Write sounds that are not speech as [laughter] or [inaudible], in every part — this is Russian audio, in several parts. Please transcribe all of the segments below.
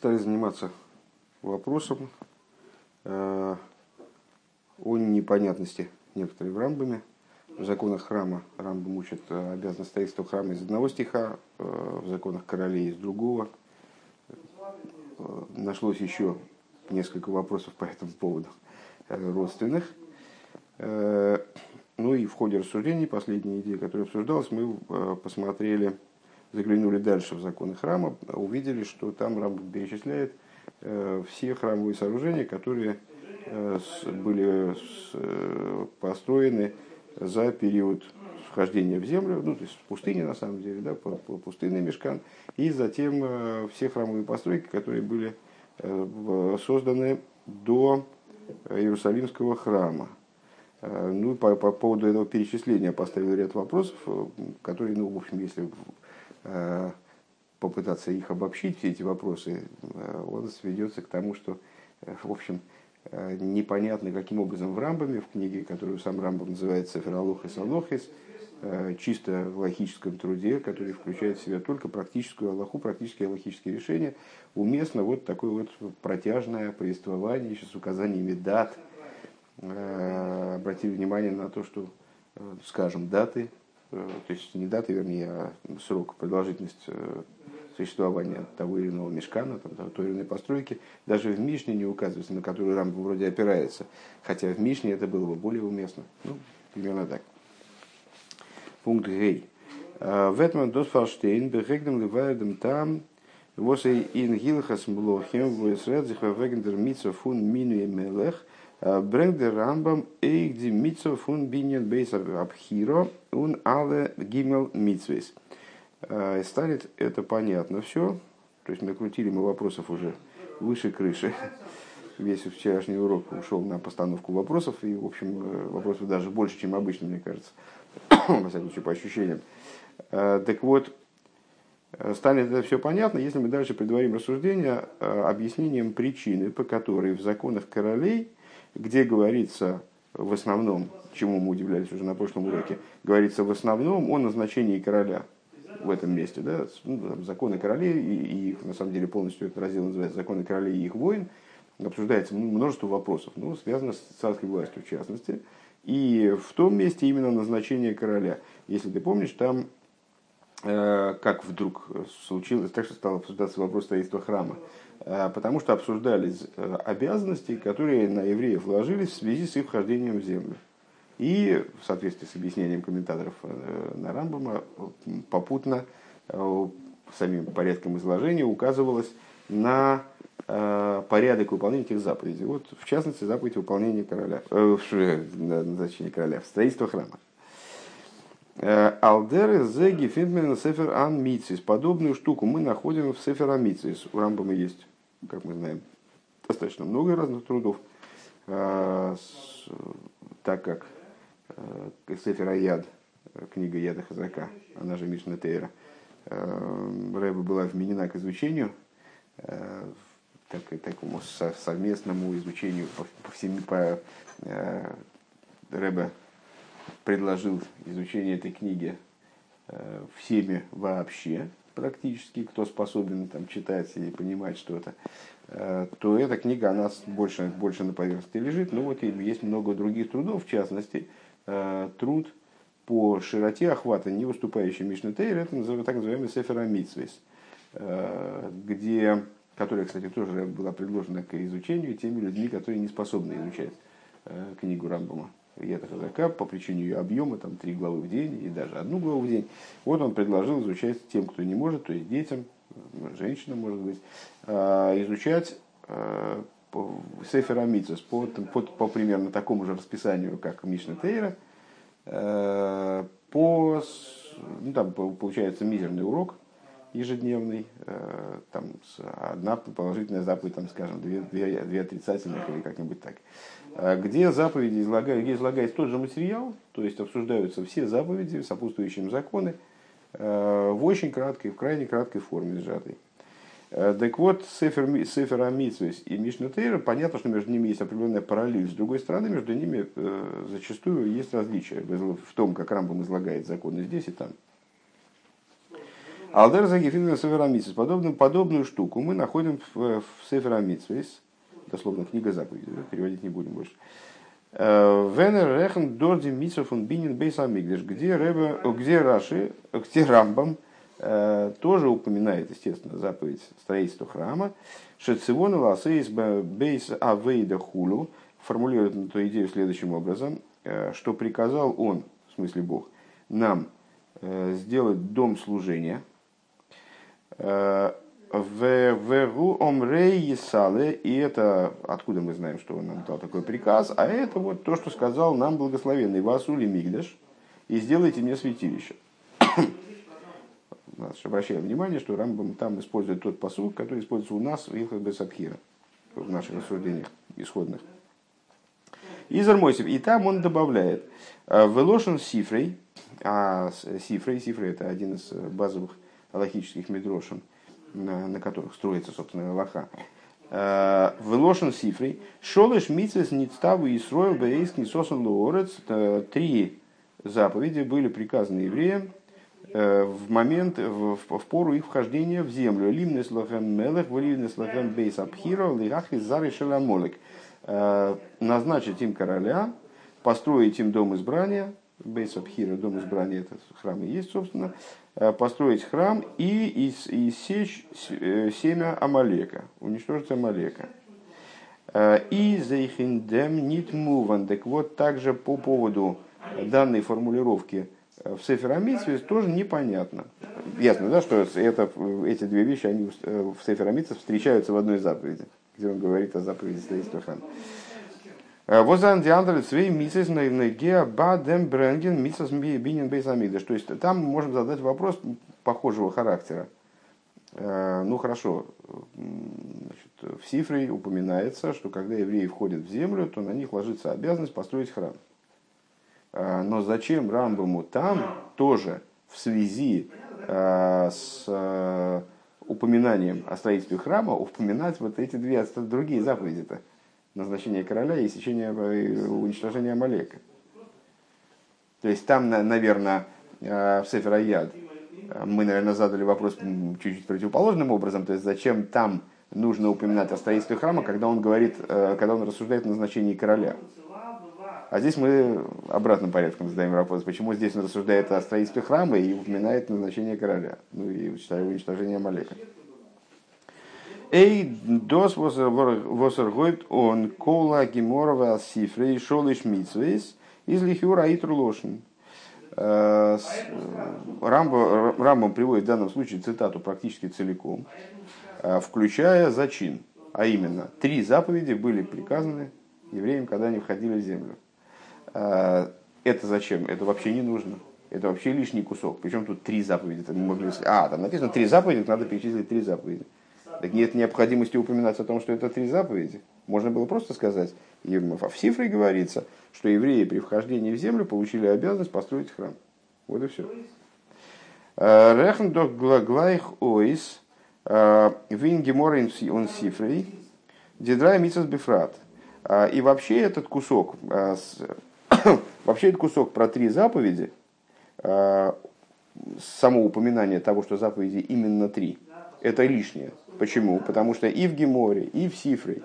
стали заниматься вопросом э, о непонятности некоторых рамбами. В законах храма Рамбам учат э, обязанность строительства храма из одного стиха, э, в законах королей из другого. Нашлось еще несколько вопросов по этому поводу родственных. Ну и в ходе рассуждений, последняя идея, которая обсуждалась, мы посмотрели, заглянули дальше в законы храма, увидели, что там Рамбам перечисляет Э, все храмовые сооружения, которые э, были э, построены за период вхождения в землю, ну, то есть в пустыне на самом деле, да, пустынный мешкан, и затем все храмовые постройки, которые были созданы до Иерусалимского храма. Ну, по, по поводу этого перечисления поставил ряд вопросов, которые, ну, в общем, если попытаться их обобщить, все эти вопросы, э, он сведется к тому, что, э, в общем, э, непонятно, каким образом в Рамбаме, в книге, которую сам Рамбам называет Сефералохис Алохис, чисто в логическом труде, который включает в себя только практическую Аллаху, практические аллахические решения, уместно вот такое вот протяжное повествование с указаниями дат. Обратили внимание на то, что, скажем, даты, то есть не даты, вернее, а срок, продолжительность существования того или иного мешкана, там, той или иной постройки, даже в Мишне не указывается, на которую Рамбу вроде опирается. Хотя в Мишне это было бы более уместно. Ну, примерно так. Пункт Гей. А, Ветман дос фалштейн, бехегдем ливаедем там, was in Gilchas Mlochim, wo es redt sich wegen der Mitzvah von Minui Melech, bringt der Rambam eig die Mitzvah von Binyan Beis Abhiro und alle Gimel Mitzvahs. А, станет это понятно все. То есть накрутили мы вопросов уже выше крыши. Весь вчерашний урок ушел на постановку вопросов, и, в общем, э, вопросов даже больше, чем обычно, мне кажется, [coughs] во всяком случае, по ощущениям. А, так вот, э, станет это все понятно, если мы дальше предварим рассуждение э, объяснением причины, по которой в законах королей, где говорится в основном, чему мы удивлялись уже на прошлом уроке, говорится в основном о назначении короля – в этом месте, да, ну, законы королей и, их, на самом деле, полностью этот раздел называется «Законы королей и их войн», обсуждается множество вопросов, ну, связано с царской властью в частности, и в том месте именно назначение короля. Если ты помнишь, там э, как вдруг случилось, так что стал обсуждаться вопрос строительства храма, потому что обсуждались э, обязанности, которые на евреев ложились в связи с их вхождением в землю. И в соответствии с объяснением комментаторов э, на Рамбама попутно э, самим порядком изложения указывалось на э, порядок выполнения этих заповедей. Вот, в частности, заповедь выполнения короля, э, назначения короля, строительство храма. Алдеры зеги финтмен сефер ан мицис. Подобную штуку мы находим в сефер ан мицис. У Рамбама есть, как мы знаем, достаточно много разных трудов, так как Э, Сефера Яд, э, книга Яда Хазака, она же Мишна Тейра, э, Рэба была вменена к изучению, так, такому совместному изучению по, по всеми, по, Рэба предложил изучение этой книги всеми вообще, практически, кто способен там, читать и понимать что-то, то эта книга, она больше, больше на поверхности лежит. Ну вот есть много других трудов, в частности, Э, труд по широте охвата, не выступающий Мишна Тейр, это так называемый Сефера Митсвейс, э, где, которая, кстати, тоже была предложена к изучению теми людьми, которые не способны изучать э, книгу Рамбама. Это Хазака по причине ее объема, там три главы в день и даже одну главу в день. Вот он предложил изучать тем, кто не может, то есть детям, женщинам, может быть, изучать Сефера Митсус по, по, по примерно такому же расписанию, как Мишна Тейра, э, по, ну, там получается мизерный урок ежедневный, э, там одна положительная заповедь, там, скажем, две, две, две отрицательных или как-нибудь так, э, где заповеди излагают, где излагается тот же материал, то есть обсуждаются все заповеди, сопутствующие законы, в очень краткой, в крайне краткой форме сжатой. Э, так вот, Сефер, Сефер Амитсвис и Мишна Тейра, понятно, что между ними есть определенная параллель. С другой стороны, между ними э, зачастую есть различия в том, как Рамбам излагает законы здесь и там. Алдер Загифин ספר המצוות. Подобную, подобную штуку мы находим в, в Северамитсис. Дословно книга заповедей, да? переводить не будем больше. Э, ווען ער רעכנט דארט די מצוה פון בנין בית המקדש, где, Рэбе, где Раши, где Рамбам э, тоже упоминает, естественно, заповедь строительства храма. שציוונו לעשות בית עבודה כולו формулирует эту идею следующим образом, э, что приказал он, в смысле Бог, нам сделать дом служения, Вегу омрей есале, и это, откуда мы знаем, что он нам дал такой приказ, а это вот то, что сказал нам благословенный Васули Мигдаш, и сделайте мне святилище. [coughs] Обращаем внимание, что Рамбам там использует тот посуд, который используется у нас в Илхах Бесабхира, в наших рассуждениях исходных. Изар Мойсев. И там он добавляет, Велошен Сифрей, а Сифрей, Сифрей это один из базовых аллахических медрошин, на, на которых строится, собственно, Аллаха. Э, Велошен Сифрей, Шолеш Мицес Ництаву и Сроил Бейский Сосан Луорец. Три заповеди были приказаны евреям э, в момент, в, в пору их вхождения в землю. Лимнес лахем мелех, вливнес лахем бейс абхиро, лихахи зары шеламолек. Э, назначить им короля, построить им дом избрания, бейс абхира, дом избрания, это храм и есть, собственно, Э, построить храм и иссечь э, семя Амалека, уничтожить Амалека. Э, и зейхиндем нит муван. Так вот, также по поводу данной формулировки в Сеферамитсве тоже непонятно. Ясно, да, что это, эти две вещи они в Сеферамитсве встречаются в одной заповеди, где он говорит о заповеди строительства храма. Возан диандер свей мисс на геа бадем бренген миссис бинин бейсамигдаш. То есть там можем задать вопрос похожего характера. Э, ну хорошо, Значит, в Сифре упоминается, что когда евреи входят в землю, то на них ложится обязанность построить храм. Э, но зачем Рамбаму там тоже в связи э, с упоминанием о строительстве храма упоминать вот эти две другие заповеди-то? Назначение короля и сечение, э, уничтожения Амалека. То есть там, наверное, э, в Сефер э, мы, наверное, задали вопрос чуть-чуть противоположным образом. То есть зачем там нужно упоминать о строительстве храма, когда он говорит, когда он рассуждает о назначении короля. А здесь мы обратным порядком задаем вопрос, почему здесь он рассуждает о строительстве храма и упоминает назначение короля, ну и уничтожение Амалека. Эй, дос восергойт он кола геморова сифрей шолиш митсвейс из лихюра и трулошин. Э, Рамбом, Рамбом приводит в данном случае цитату практически целиком, э, включая зачин. А именно, три заповеди были приказаны евреям, когда они входили в землю. Э, это зачем? Это вообще не нужно. Это вообще лишний кусок. Причем тут три заповеди. Мы могли... А, там написано три заповеди, надо перечислить три заповеди. Нет необходимости упоминать о том, что это три заповеди. Можно было просто сказать, и в Сифре говорится, что евреи при вхождении в землю получили обязанность построить храм. Вот и все. Э, Рехндох глайх ойс э, вингеморин он сифрей дедрай митсас бифрат. Э, и вообще этот кусок, [coughs] вообще этот кусок про три заповеди, само упоминание того, что заповеди именно три, это лишнее. Почему? Потому что и в Геморе, и в Сифре,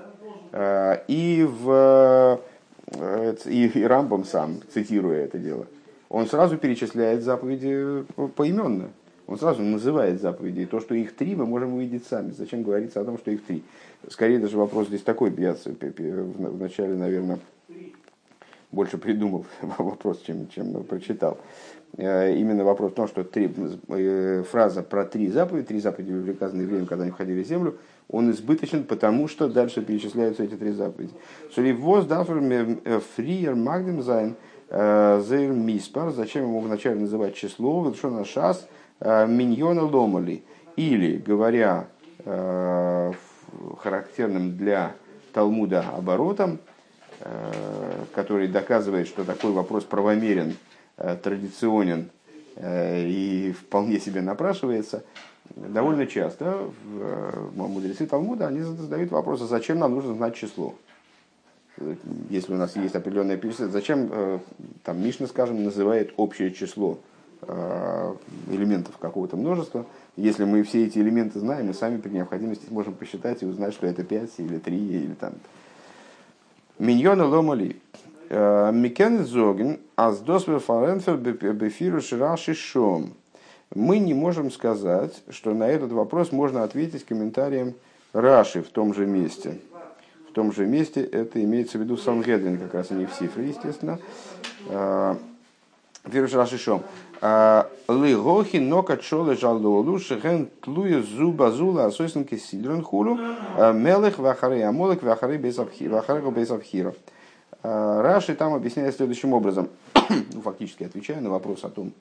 э, и в э, и, Рамбам сам, цитируя это дело, он сразу перечисляет заповеди поименно. Он сразу называет заповеди. И то, что их три, мы можем увидеть сами. Зачем говорится о том, что их три? Скорее даже вопрос здесь такой, я вначале, наверное, больше придумал [laughs] вопрос, чем, чем прочитал. Э, именно вопрос в том, что три, э, фраза про три заповеди, три заповеди были приказаны евреям, когда они входили в землю, он избыточен, потому что дальше перечисляются эти три заповеди. צוליב וואס דארף ער פריער מקדים זיין זייער מספר, зачем ему вначале называть число, что на шас э, מנינא למה לי. Или, говоря характерным для Талмуда оборотом, который доказывает, что такой вопрос правомерен, Э, традиционен э, и вполне себе напрашивается, довольно часто э, мудрецы Талмуда они задают вопрос, а зачем нам нужно знать число? Если у нас есть определенное перечисление, зачем там Мишна, скажем, называет общее число элементов какого-то множества. Если мы все эти элементы знаем, мы сами при необходимости сможем посчитать и узнать, что это 5 или 3 или там. Миньона ломали. Микен зоген, аздосвер фаренфер бефиру шираши шом. Мы не можем сказать, что на этот вопрос можно ответить комментарием Раши в том же месте. В том же месте это имеется в виду Сангедрин, как раз они в Сифре, естественно. Фиру Раши Шом. Лигохи нока чолы жалолу шехен тлуя зуба зула асойсенки сидрон хулу мелех вахары амолек вахары безавхира. Раши там объясняет следующим образом, [coughs] ну, фактически отвечая на вопрос о том,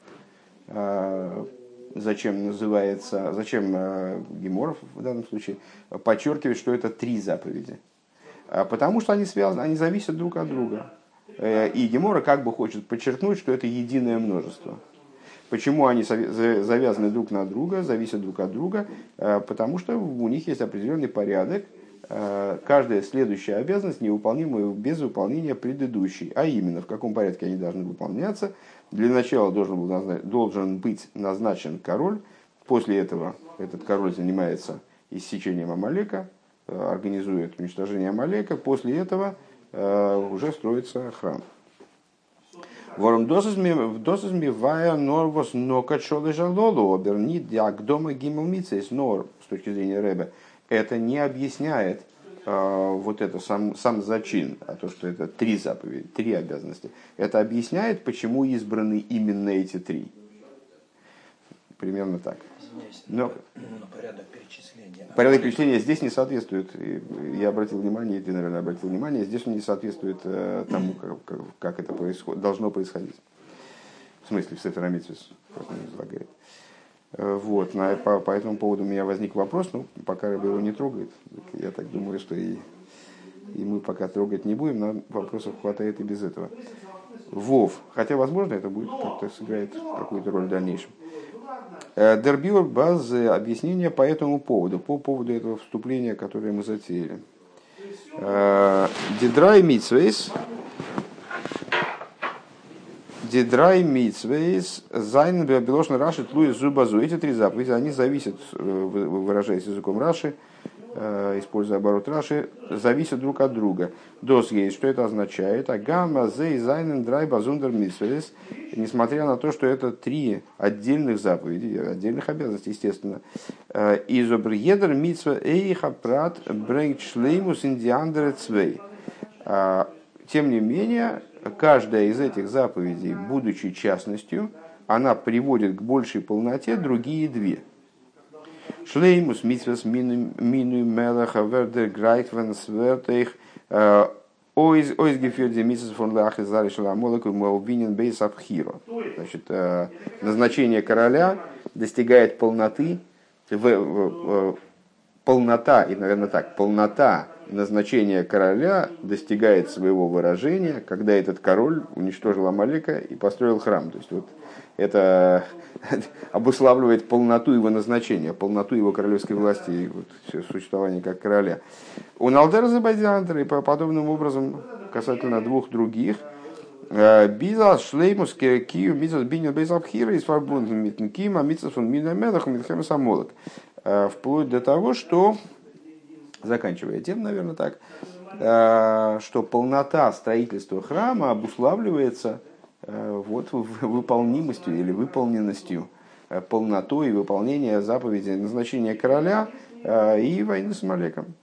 зачем называется, зачем Геморов в данном случае подчеркивает, что это три заповеди. Потому что они связаны, они зависят друг от друга. И Гемора как бы хочет подчеркнуть, что это единое множество. Почему они завязаны друг на друга, зависят друг от друга? Э, потому что у них есть определенный порядок. Э, каждая следующая обязанность невыполнима без выполнения предыдущей. А именно, в каком порядке они должны выполняться. Для начала должен, был назначен, должен быть назначен король. После этого этот король занимается иссечением Амалека, э, организует уничтожение Амалека. После этого уже строится храм. Вором досызми вая норвос нока чолы жалолу обернит диак дома гимл мицейс нор с точки зрения Рэбе. Это не объясняет э, вот это сам, сам зачин, а то, что это три заповеди, три обязанности. Это объясняет, почему избраны именно эти три. Примерно так. Но, но порядок перечисления. Порядок перечисления здесь не соответствует. Я обратил внимание, ты, наверное, обратил внимание, здесь он не соответствует э, тому, как, как это происход, должно происходить. В смысле, в Сеферамитсис, как он излагает. Э, вот, на, по, по этому поводу у меня возник вопрос, ну, пока рыба его не трогает, я так думаю, что и, и мы пока трогать не будем, нам вопросов хватает и без этого. Вов, хотя, возможно, это будет как-то сыграет какую-то роль в дальнейшем. Э, Дербиор баз объяснение по этому поводу, по поводу этого вступления, которое мы затеяли. Э, Дидрай Митсвейс, די דריי מצוות זיינען בלשון רש״י תלויות זו בזו. Эти три заповеди, они зависят, э, выражаясь языком Раши, используя оборот Раши, зависят друг от друга. דאס הייסט, что это означает? הגם אז זיי זיינען דריי באזונדערע מצוות, несмотря на то, что это три отдельных заповеди, отдельных обязанностей, естественно. Э, Изобриедер митсва эйха прат брейт шлеймус индиандер цвей. Э, тем не менее, каждая из этих заповедей, будучи частностью, она приводит к большей полноте другие две – Шлеймус митвес мину мелаха вердер грайтвен свертех Ойз геферди миссис фон лах из зари шаламолок винен бейс абхиро. Значит, э, назначение короля достигает полноты, полнота, и, наверное, так, полнота назначения короля достигает своего выражения, когда этот король уничтожил Амалека и построил храм. То есть, вот это обуславливает полноту его назначения, полноту его королевской власти и вот, существования как короля. У Налдера Забадиантера и по подобным образом касательно двух других э, Биза шлеймус кию мизас бинил без абхира и сварбунд митнкима митсас фон минамедах митхем самолок. Э, вплоть до того, что, заканчивая тем, наверное, так, э, что полнота строительства храма обуславливается Э, вот, выполнимостью или выполненностью, э, полнотой выполнения заповеди назначения короля э, и войны с Малеком.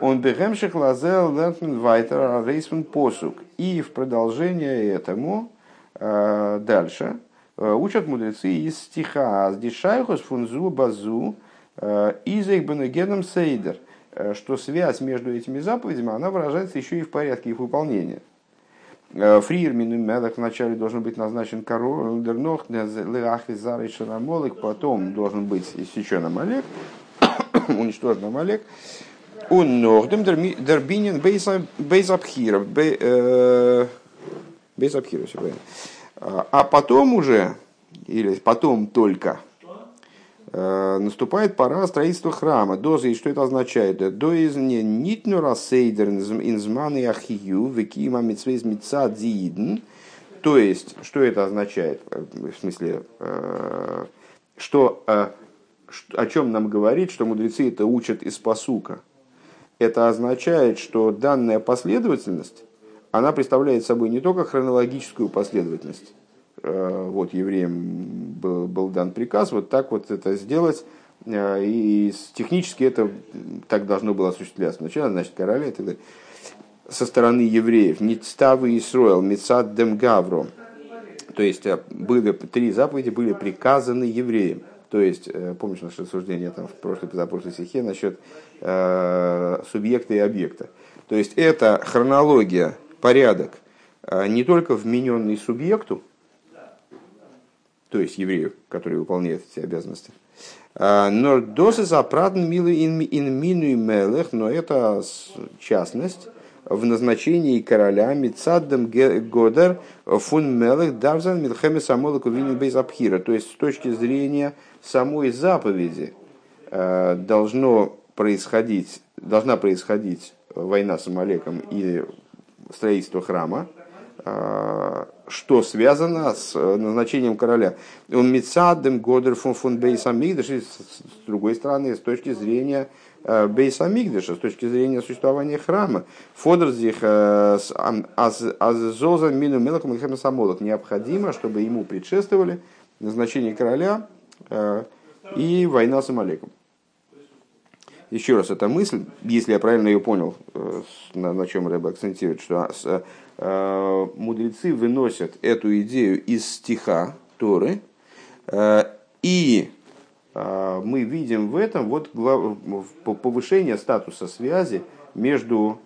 Он бегемших лазел вайтер рейсмен посук. И в продолжение этому дальше учат мудрецы из стиха «Сдишайхус фунзу базу изейх бенегеном сейдер», что связь между этими заповедями, она выражается еще и в порядке их выполнения. Фриер Медок вначале должен быть назначен король, Дернох, Леахизар и Шанамолик, потом должен быть иссечен Амалек, [coughs] уничтожен Амалек. Он Нордем Дербинин Бейзабхира, Бейзабхира, все правильно. А потом уже, или потом только, Э, наступает пора строительства храма. Доза, и что это означает? До из не нитнура сейдер инзман и ахию, векима митсвейз митца диидн, То есть, что это означает? В смысле, что, о чем нам говорит, что мудрецы это учат из посука? Это означает, что данная последовательность, она представляет собой не только хронологическую последовательность, вот евреям был, был дан приказ вот так вот это сделать, и технически это так должно было осуществляться. Сначала, значит, короля и так далее со стороны евреев, Ництавы Исроэл, Мицад Демгавро, то есть э, были, три заповеди были приказаны евреям. То есть, э, помнишь наше рассуждение там, в прошлой, позапрошлой стихе насчет э, субъекта и объекта. То есть, это хронология, порядок, э, не только вмененный субъекту, то есть еврею, который выполняет эти обязанности, но досы запратн милы ин мину и мелех, но это частность, в назначении короля Мицаддам Годер фун Мелех Давзан Милхеме Самолаку Винин Бейзапхира. То есть с точки зрения самой заповеди э, должно происходить, должна происходить война с Амалеком и строительство храма, что связано с назначением короля. Он Мицаддам Годер фун Бейсамигдаш, с другой стороны, с точки зрения Э, Бейса Мигдыша с точки зрения существования храма. Фодерзих э, азоза мину мелком и самолот. Необходимо, чтобы ему предшествовали назначение короля э, и война с Амалеком. Еще раз, эта мысль, если я правильно ее понял, на, чем Рэбе акцентирует, что э, мудрецы выносят эту идею из стиха Торы, э, и а, мы видим в этом вот повышение статуса связи между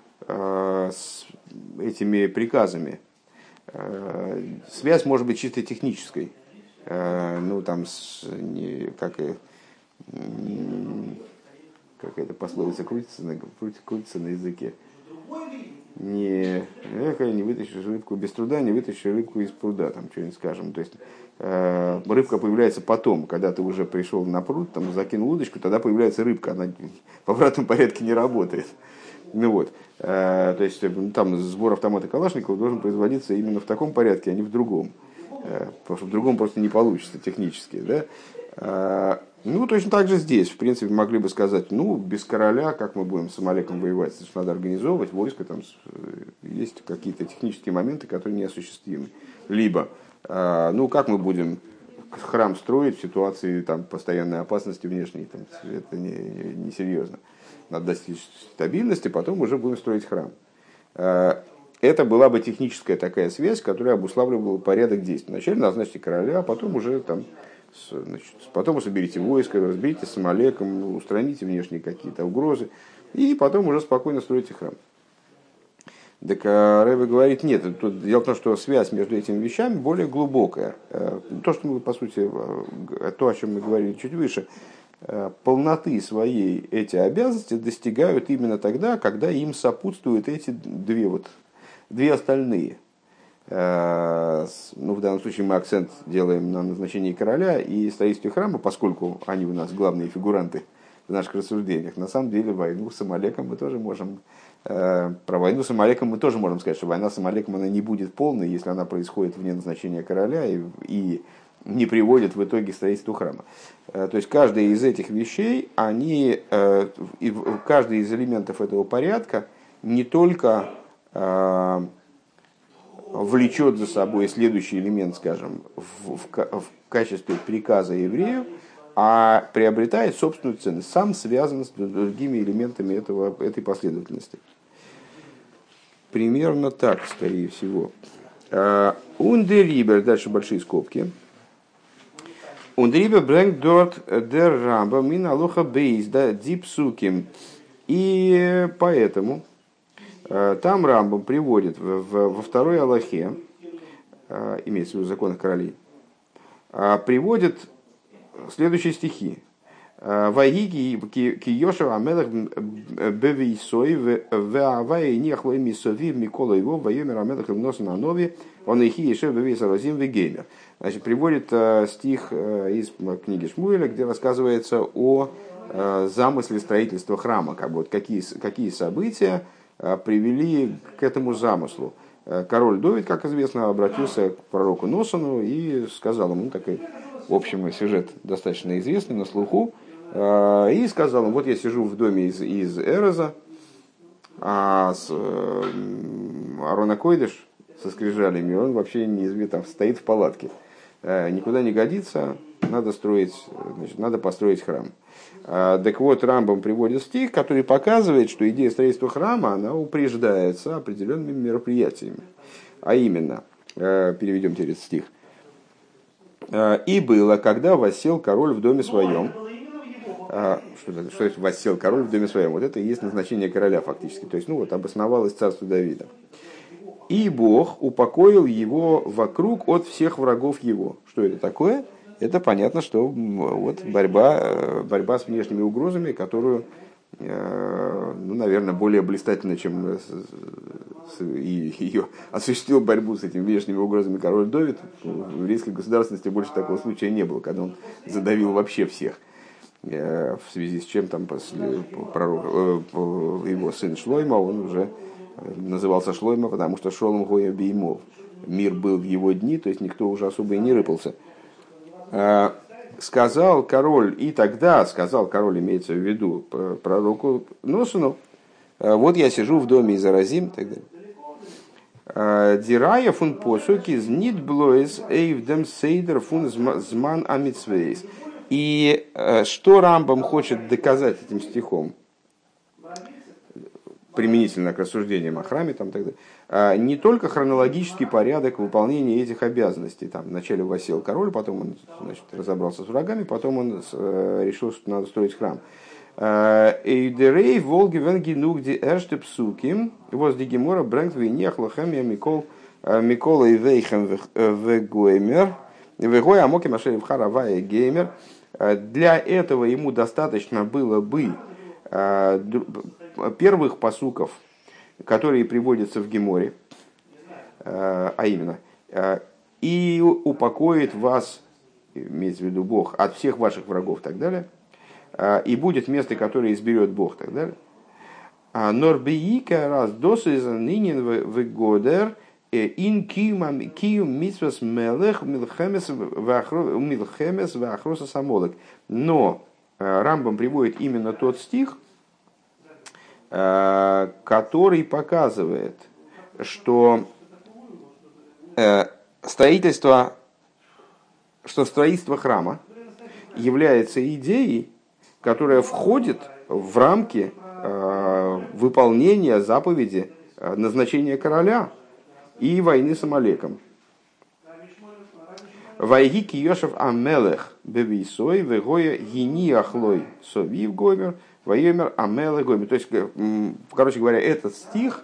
этими приказами. Связь может быть чисто технической. Ну, там, как, как это пословица крутится крутится на языке. Не, не вытащишь рыбку без труда, не вытащишь рыбку из пруда, там что-нибудь скажем. То есть Э, рыбка появляется потом, когда ты уже пришел на пруд, там закинул удочку, тогда появляется рыбка, она [laughs] в обратном порядке не работает. Ну вот, э, то есть ну, там сбор автомата Калашникова должен производиться именно в таком порядке, а не в другом. Э, потому что в другом просто не получится технически. Да? Ну, точно так же здесь, в принципе, могли бы сказать, ну, без короля, как мы будем с Амалеком воевать, значит, надо организовывать войско, там есть какие-то технические моменты, которые неосуществимы. Либо а, ну, как мы будем храм строить в ситуации там, постоянной опасности внешней? Там, это несерьезно. Не, не Надо достичь стабильности, потом уже будем строить храм. А, это была бы техническая такая связь, которая обуславливала порядок действий. Вначале назначьте короля, а потом уже там, значит, потом соберите войско, разберите с Амалеком, устраните внешние какие-то угрозы, и потом уже спокойно строите храм. Так а Рэбе говорит, нет, тут дело в том, что связь между этими вещами более глубокая. Э, то, что мы, по сути, э, то, о чем мы говорили чуть выше, э, полноты своей эти обязанности достигают именно тогда, когда им сопутствуют эти две, вот, две остальные. Ну, в данном случае мы акцент делаем на назначении короля и строительстве храма, поскольку они у нас главные фигуранты в наших рассуждениях. На самом деле войну с Амалеком мы тоже можем Э, про войну с Амалеком мы тоже можем сказать, что война с Амалеком она не будет полной, если она происходит вне назначения короля и, и не приводит в итоге к строительству храма. Э, то есть каждая из этих вещей, они, э, каждый из элементов этого порядка не только влечет за собой следующий элемент, скажем, в, в, в качестве приказа еврею, а приобретает собственную ценность, сам связан с другими элементами этого, этой последовательности. Примерно так, скорее всего. Ундерибер, дальше большие скобки. Ундерибер брэнк дорт дер рамба мин алоха бейс, да, дипсуким. И поэтому там Рамбам приводит во второй Аллахе, э, имеется в виду законах королей, э, приводит следующие стихи. Вайги киешев амелах бевисой веавай нехлой мисови микола его воемер амелах нос на нови он их еще бевис разим вегеймер. Значит, приводит стих из книги Шмуэля, где рассказывается о замысле строительства храма, как бы вот какие, какие события привели к этому замыслу. Э, король Довид, как известно, обратился к пророку Носону и сказал ему, такой, в общем, сюжет достаточно известный, на слуху, э, и сказал ему, вот я сижу в доме из, из Эроза, а с, э, Арона Койдыш со скрижалями, он вообще не там стоит в палатке. Никуда не годится, надо строить, значит, надо построить храм. Так вот, Рамбам приводит стих, который показывает, что идея строительства храма, она упреждается определенными мероприятиями. А именно, э, переведем этот стих. «Э, «И было, когда восел король в доме своем». Э, что, что это «восел король в доме своем»? Вот это и есть назначение короля фактически. То есть, ну вот, обосновалось царство Давида. «И Бог упокоил его вокруг от всех врагов его». Что это такое? Это понятно, что вот борьба, э, борьба с внешними угрозами, которую, э, ну, наверное, более блистательно, чем и ее осуществил борьбу с этими внешними угрозами король Довид. В еврейской государственности больше такого случая не было, когда он задавил вообще всех. Э, в связи с чем там пророк, его сын Шлойма, он уже назывался Шлойма, потому что Шолом Гоя Беймов. Мир был в его дни, то есть никто уже особо и не рыпался. Э, сказал король, и тогда сказал король, имеется в виду пророку Носуну, «Э, вот я сижу в доме из Аразим, так далее. «Э, Дирая фун посуки знит блоис эйвдем сейдер фун зман амитсвейс. И что Рамбам хочет доказать этим стихом? Применительно к рассуждениям о храме там, так далее а, не только хронологический порядок выполнения этих обязанностей. Там вначале восел король, потом он значит, разобрался с врагами, потом он э, решил, что надо строить храм. А, Эйдерей Волги Венгинук ди Эрште Псуки, воз Дигимора Брэнк Винех Лохемия Микол э, Микола и Вейхем Вегоймер, Вегой Амоки Машерев Харавая Геймер. Э, для этого ему достаточно было бы первых посуков – которые приводятся в Геморе, э, а именно, э, и упокоит вас, имеется в виду Бог, от всех ваших врагов и так далее, э, и будет место, которое изберет Бог и так далее. А Норбиика раз досы за нынен в годер ин киум митсвас мелех милхемес вахроса самолек. Но Рамбам приводит именно тот стих, который показывает, что э, строительство, что строительство храма является идеей, которая входит в рамки э, выполнения заповеди назначения короля и войны с Амалеком. Вайги киешев амелех бевисой вегоя гини ахлой совив гомер Вайомер Амела Гоми. То есть, короче говоря, этот стих,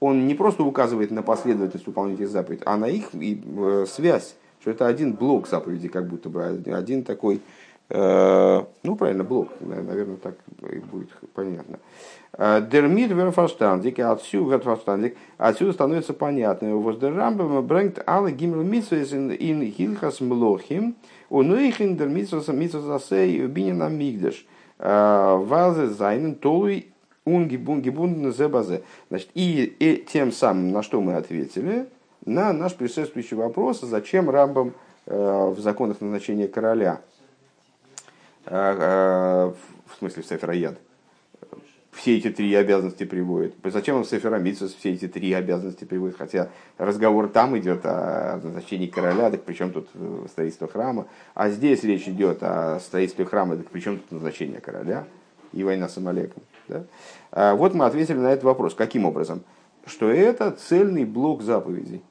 он не просто указывает на последовательность выполнения этих заповедей, а на их э, связь, что это один блок заповедей, как будто бы один такой, э, ну правильно, блок, наверное, так будет понятно. Э, Дермит верфаштандик, отсюда верфаштандик, отсюда становится понятно. Воздержамбам брэнгт alle гимл митсвес ин хилхас млохим, унуихин дер митсвес митсвес асей бинин амигдаш. Вазе зайнен толуй унгибунгибунден зебазе. Значит, и, и тем самым, на что мы ответили, на наш предшествующий вопрос, зачем Рамбам э, в законах назначения короля, э, э, в смысле в Сеферояд, все эти три обязанности приводит. Зачем он в Сеферамицус все эти три обязанности приводит? Хотя разговор там идет о назначении короля, так причем тут э, строительство храма. А здесь речь идет о строительстве храма, так причем тут назначение короля и война с Амалеком. Да? А вот мы ответили на этот вопрос. Каким образом? Что это цельный блок заповедей,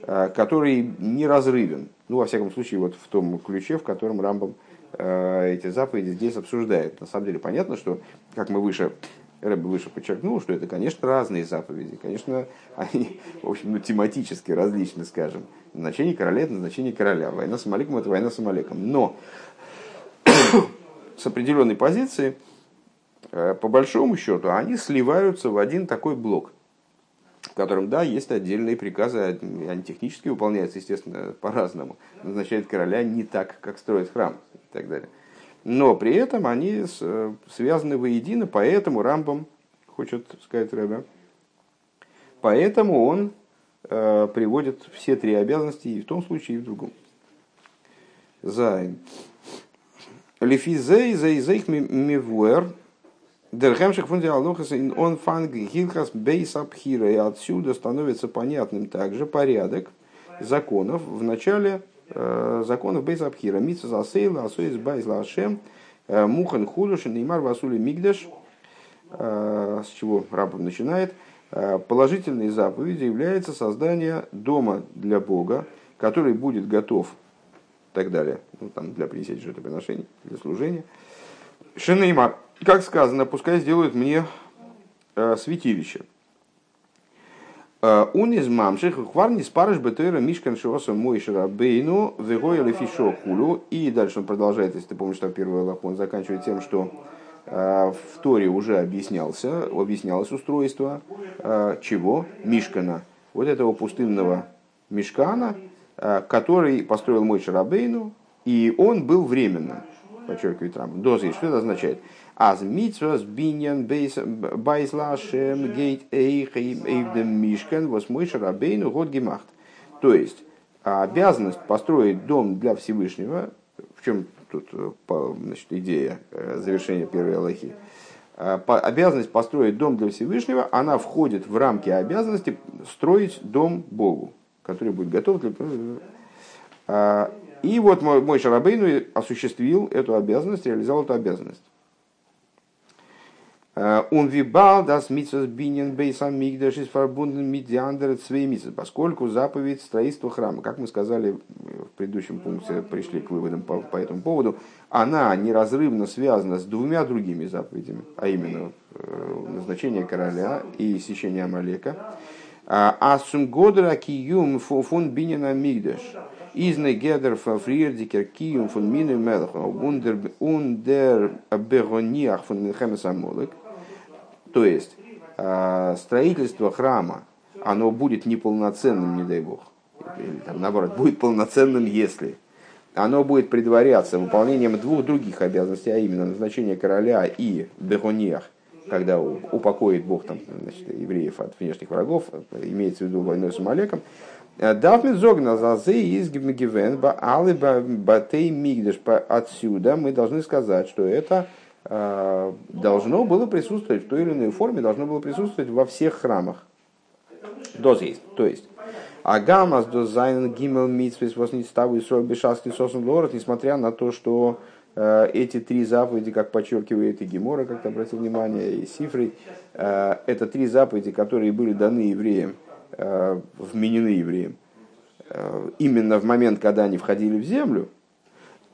э, который неразрывен. Ну, во всяком случае, вот в том ключе, в котором Рамбам э, эти заповеди здесь обсуждает. На самом деле понятно, что, как мы выше Рэбби выше подчеркнул, что это, конечно, разные заповеди. Конечно, они, в общем, ну, тематически различны, скажем. Назначение короля – это назначение короля. Война с Амалеком – это война с Амалеком. Но с определенной позиции, э, по большому счету, они сливаются в один такой блок, в котором, да, есть отдельные приказы, они технически выполняются, естественно, по-разному. Назначает короля не так, как строит храм и так далее но при этом они э, связаны воедино, поэтому Рамбам, хочет сказать Рэбе, поэтому он приводит все три обязанности и в том случае, и в другом. Зайн. Лифизей зейзейх мивуэр Дерхемших фунди алохас он фанг гилхас бейс абхира. И отсюда становится понятным также порядок законов в начале э, законов бейс абхира. Митса засейла, асоис байз лашем, э, мухан худуш, неймар васули мигдаш. Э, с чего раб начинает? Э, положительной заповедью является создание дома для Бога, который будет готов и так далее, ну, там, для принесения жертвоприношений, для служения. Шинеймар, как сказано, пускай сделают мне э, святилище. און איז ממשיך כבר נתפרש בתורה משכן שעשה משה רבינו והיה לפי שעה כולו. И дальше он продолжает, если ты помнишь, что первый лап, он заканчивает тем, что э, в Торе уже объяснялся, объяснялось устройство э, чего? Мишкана. Вот этого пустынного Мишкана, э, который построил Моше Рабейну, и он был временно, подчеркивает Рамбам. דאס הייסט, что это означает? אז מצות בנין בית לה' גייט אויך אויף דעם משכן וואס משה רבינו האט געמאכט. То есть, обязанность построить дом для Всевышнего, в чем тут значит, идея завершения первой Аллахи, обязанность построить дом для Всевышнего, она входит в рамки обязанности строить дом Богу, который будет готов для... И вот мой Шарабейну осуществил эту обязанность, реализовал эту обязанность. Он вибал das mitzvahs бинен бейсам мигдаш из verbunden mit die andere поскольку заповедь строительства храма, как мы сказали в предыдущем пункте, пришли к выводам по, по этому поводу, она неразрывно связана с двумя другими заповедями, а именно назначение короля и сечение Амалека. Асум годра киюм фун бинена мигдаш. Изне гедер фриердикер киюм фун мину мелах. Ундер бегониах фун милхемес амолек. То есть, а, строительство храма, оно будет неполноценным, не дай бог. Или, там, наоборот, будет полноценным, если оно будет предваряться выполнением двух других обязанностей, а именно назначение короля и бегониях, когда упокоит Бог там, значит, евреев от внешних врагов, имеется в виду войной с Амалеком, Дафмит зогна зазе из гивен ба алы батей мигдеш. Отсюда мы должны сказать, что это Э, должно было присутствовать в той или иной форме, должно было присутствовать во всех храмах. דאס הייסט. То есть, הגם אז דאס זיינען ג' מצוות וואס נצטוו ישראל בשעת כניסתן לארץ, несмотря на то, что э, эти три заповеди, как подчеркивает и Гемара, как-то обратил внимание, и Сифрей, э, это три заповеди, которые были даны евреям, э, вменены евреям, э, именно в момент, когда они входили в землю,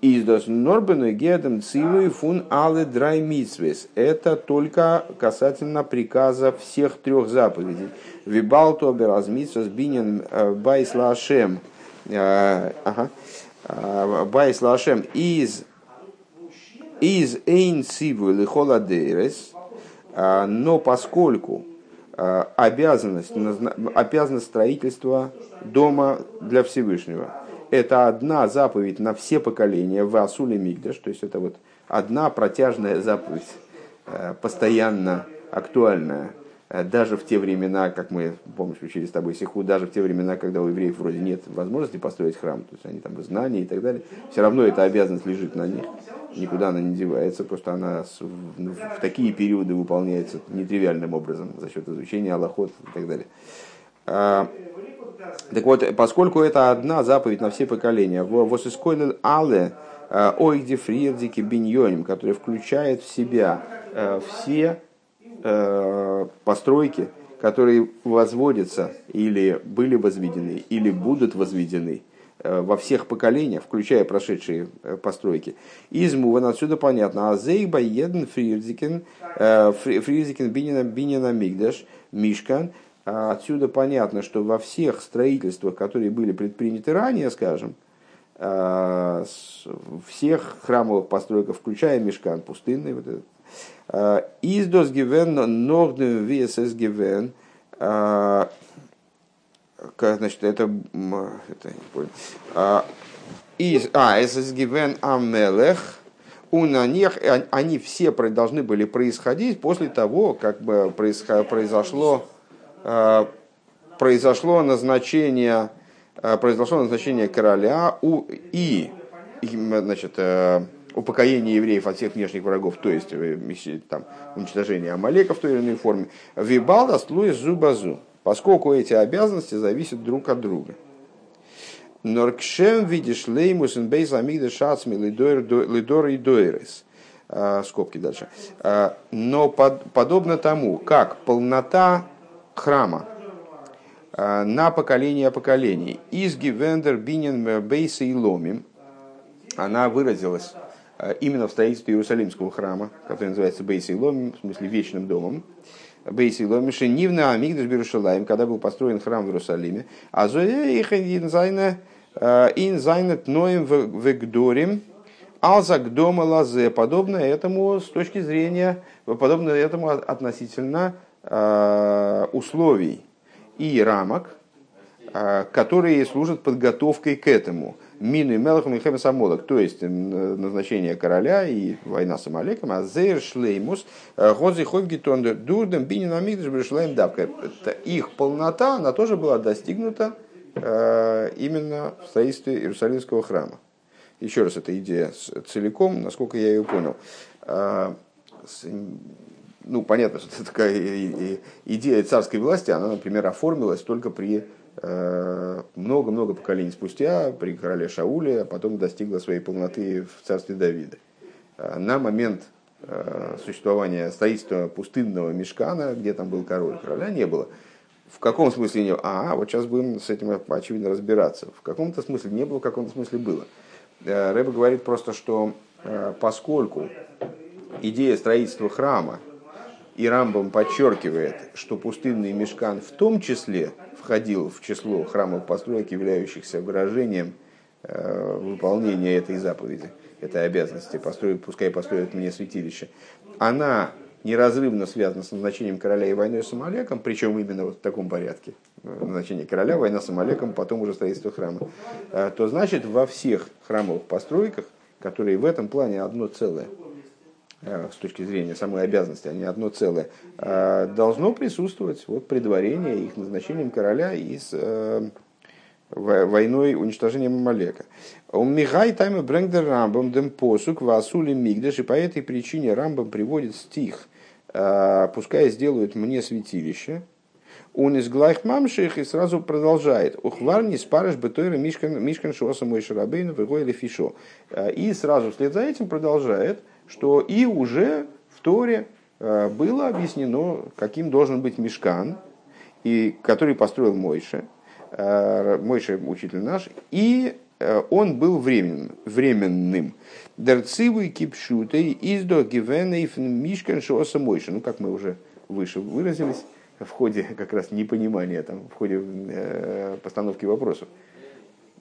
איז דאס נאר בנוגע דעם ציווי פון אלע דריי מצוות. Это только касательно приказа всех трех заповедей. וויבאלד אבער אז מצות בנין э, בית לה'. Э, э, בית לה' איז איז איין ציווי לכל הדורות. Но поскольку обязанность, обязанность строительства дома для Всевышнего – это одна заповедь на все поколения в Асуле Мигдаш, то есть это вот одна протяжная заповедь, э, постоянно актуальная, э, даже в те времена, как мы, помнишь, учили с тобой Сиху, даже в те времена, когда у евреев вроде нет возможности построить храм, то есть они там знания и так далее, все равно эта обязанность лежит на них, никуда она не девается, просто она в такие периоды выполняется нетривиальным образом за счет изучения Аллахот и так далее. Так вот, поскольку это одна заповедь на все поколения, «וואס איז כולל אלע э, אויך די פריערדיקע בנינים», который включает в себя э, все э, постройки, которые возводятся или были возведены, или будут возведены во всех поколениях, включая прошедшие постройки. איז מובן отсюда понятно. אז ביי יעדן פריערדיקן, פריערדיקן בנין, בנין המקדש, мишкан – отсюда понятно, что во всех строительствах, которые были предприняты ранее, скажем, а, всех храмовых постройках, включая мешкан пустынный, вот этот, а, издос гивен норден весес гивен, значит, это, это не понял, из, а, эсес гивен амелех, у на них они все должны были происходить после того, как бы произошло произошло назначение, произошло назначение короля у, и, значит, упокоение евреев от всех внешних врагов, то есть там, уничтожение Амалека в той или иной форме. Вибалда слуис зубазу, поскольку эти обязанности зависят друг от друга. Норкшем видишь леймус ин бейс амигда шацми лидор и дойрес. Скобки дальше. Но под, подобно тому, как полнота храма. А, на поколение поколений. Из гивендер бинен бейса и ломим, она выразилась именно в строительстве Иерусалимского храма, который называется Бейса и Ломим, в смысле вечным домом. Бейси Ломим, Шенивна Амигдаш Берушалаем, когда был построен храм в Иерусалиме, а Зоя инзайна инзайнет ноем вегдорим, Алзак дома лазе, подобно этому с точки зрения, подобно этому относительно условий и рамок, э, которые служат подготовкой к этому. Мину и Мелахом и Хемесамолок, то есть назначение короля и война с Амалеком, а Зейр Шлеймус, Гози Хойгитон, Дурдем, Бинин Амигдаш, Брешлейм Давка. Их полнота, она тоже была достигнута э, именно в строительстве Иерусалимского храма. Еще раз, эта идея целиком, насколько я ее понял. Ну, понятно, что такая идея царской власти, она, например, оформилась только при э, много-много поколений спустя, при короле Шауле, а потом достигла своей полноты в царстве Давида. А, на момент э, существования строительства пустынного мешкана, где там был король, короля не было. В каком смысле не было? А, вот сейчас будем с этим очевидно разбираться. В каком-то смысле не было, в каком-то смысле было. Э, Рэба говорит просто, что э, поскольку идея строительства храма и Рамбам подчеркивает, что пустынный мешкан в том числе входил в число храмовых построек, являющихся выражением э, выполнения этой заповеди, этой обязанности, построить, пускай построят мне святилище, она неразрывно связана с назначением короля и войной с Амалеком, причем именно вот в таком порядке, назначение короля, война с Амалеком, потом уже строительство храма, э, то значит во всех храмовых постройках, которые в этом плане одно целое, с точки зрения самой обязанности, они одно целое, э, должно присутствовать вот предварение их назначением короля и с войной уничтожением Амалека. У Михай тайма брэнгдер Рамбам дем посук васули мигдаш, и по этой причине Рамбам приводит стих – Э, пускай сделают мне святилище. Он из глайх мамших и сразу продолжает. Ухвар не спарыш бетойра мишкан, мишкан шоса мой шарабейну вегой или фишо. Э, и сразу вслед за этим продолжает, что и уже в Торе э, было объяснено, каким должен быть мешкан, и, который построил Мойше, Мойше учитель наш, и он был временным. временным. Дерцивый кипшутой издо гивенейф мишкан шоса мойши. Ну, как мы уже выше выразились в ходе как раз непонимания, там, в ходе э, постановки вопросов.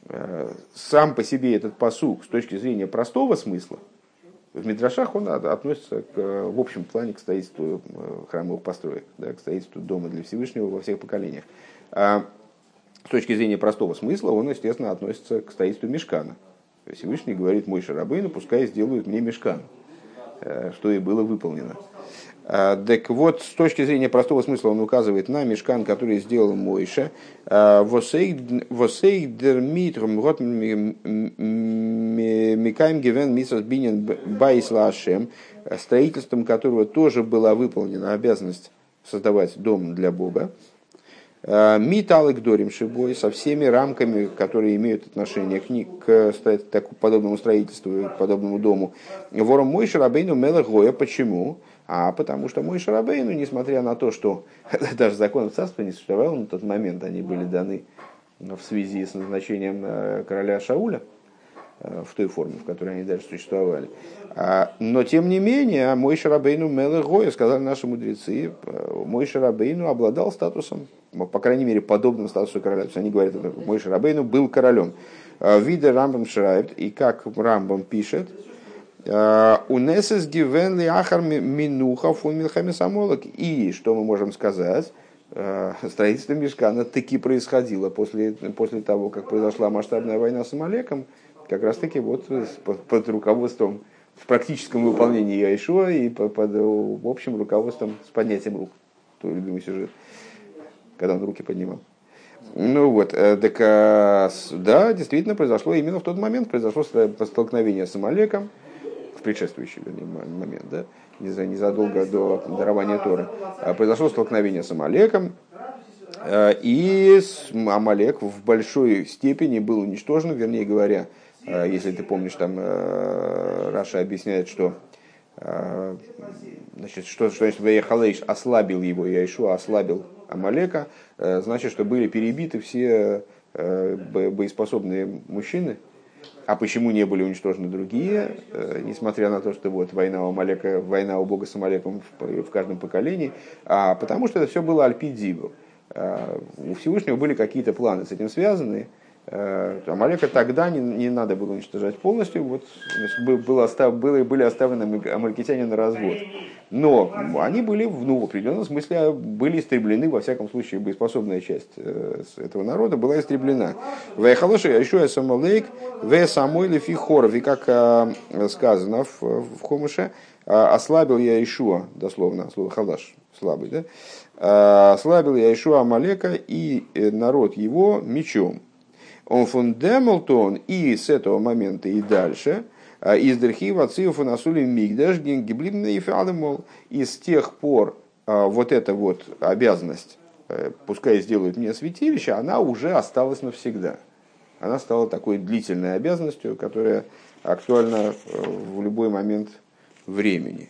Э, сам по себе этот посук с точки зрения простого смысла, в Мидрашах он относится к, в общем плане к строительству э, храмовых построек, да, к строительству дома для Всевышнего во всех поколениях. А с точки зрения простого смысла он, естественно, относится к строительству мешкана. Всевышний говорит Мойше Рабейну, пускай сделают мне Мишкан, э, что и было выполнено. А, так вот, с точки зрения простого смысла он указывает на Мишкан, который сделал Мойша. А, וואָס דערמיט האָט מען מקיים געווען מצות בנין בית לה׳, строительством которого тоже была выполнена обязанность создавать дом для Бога. Э, מיט אַלע גדרים שבו со всеми рамками, которые имеют отношение к, к, к подобному строительству, к подобному дому. Вором мой Шарабейну Мелахоя. Почему? А потому что мой Шарабейну, несмотря на то, что [laughs] даже закон царства не существовал на тот момент, они были даны в связи с назначением э, короля Шауля, э, в той форме, в которой они дальше существовали. А, но, тем не менее, мой Шарабейну Мелахоя, сказали наши мудрецы, мой Шарабейну обладал статусом по крайней мере, подобным статусу короля. То есть они говорят, мой Шарабейну был королем. Вида Рамбам шрайбт, и как Рамбам пишет, Унесес гивен ли ахар минуха фун милхами самолок. И что мы можем сказать? А, строительство Мешкана таки происходило после, после того, как произошла масштабная война с Амалеком, как раз таки вот под, руководством в практическом выполнении Яишуа и под, под общим руководством с поднятием рук. Твой любимый сюжет когда он руки поднимал. Ну вот, э, так, да, действительно произошло именно в тот момент, произошло столкновение с Амалеком, предшествующий вернее, момент, да, незадолго до дарования Торы, а, произошло столкновение с Амалеком, э, и Амалек в большой степени был уничтожен, вернее говоря, э, если ты помнишь, там Раша объясняет, что значит, что, что значит Вейхалейш ослабил его, Яишу ослабил Амалека, э, значит, что были перебиты все э, боеспособные мужчины, а почему не были уничтожены другие, э, несмотря на то, что вот война у Амалека, война у Бога с Амалеком в, в каждом поколении, а потому что это все было Альпидзибу. У Всевышнего были какие-то планы с этим связанные, Амалека тогда не, не надо было уничтожать полностью, вот, значит, было, остав, было, были оставлены амалькитяне на развод. Но они были, ну, в определенном смысле, были истреблены, во всяком случае, боеспособная часть э, этого народа была истреблена. Вайхалоши еще Самалейк, в Самойле Фихоров, и как э, сказано в, в Хомыше, ослабил я Ишуа, дословно, слово халаш, слабый, да? Ослабил я Ишуа Амалека и народ его мечом. Он фон Демлтон и с этого момента и дальше а, из Дерхива Циофа Насули Мигдаш Геблибный Фиадемол. И с тех пор а, вот эта вот обязанность, э, пускай сделают мне святилище, она уже осталась навсегда. Она стала такой длительной обязанностью, которая актуальна э, в любой момент времени.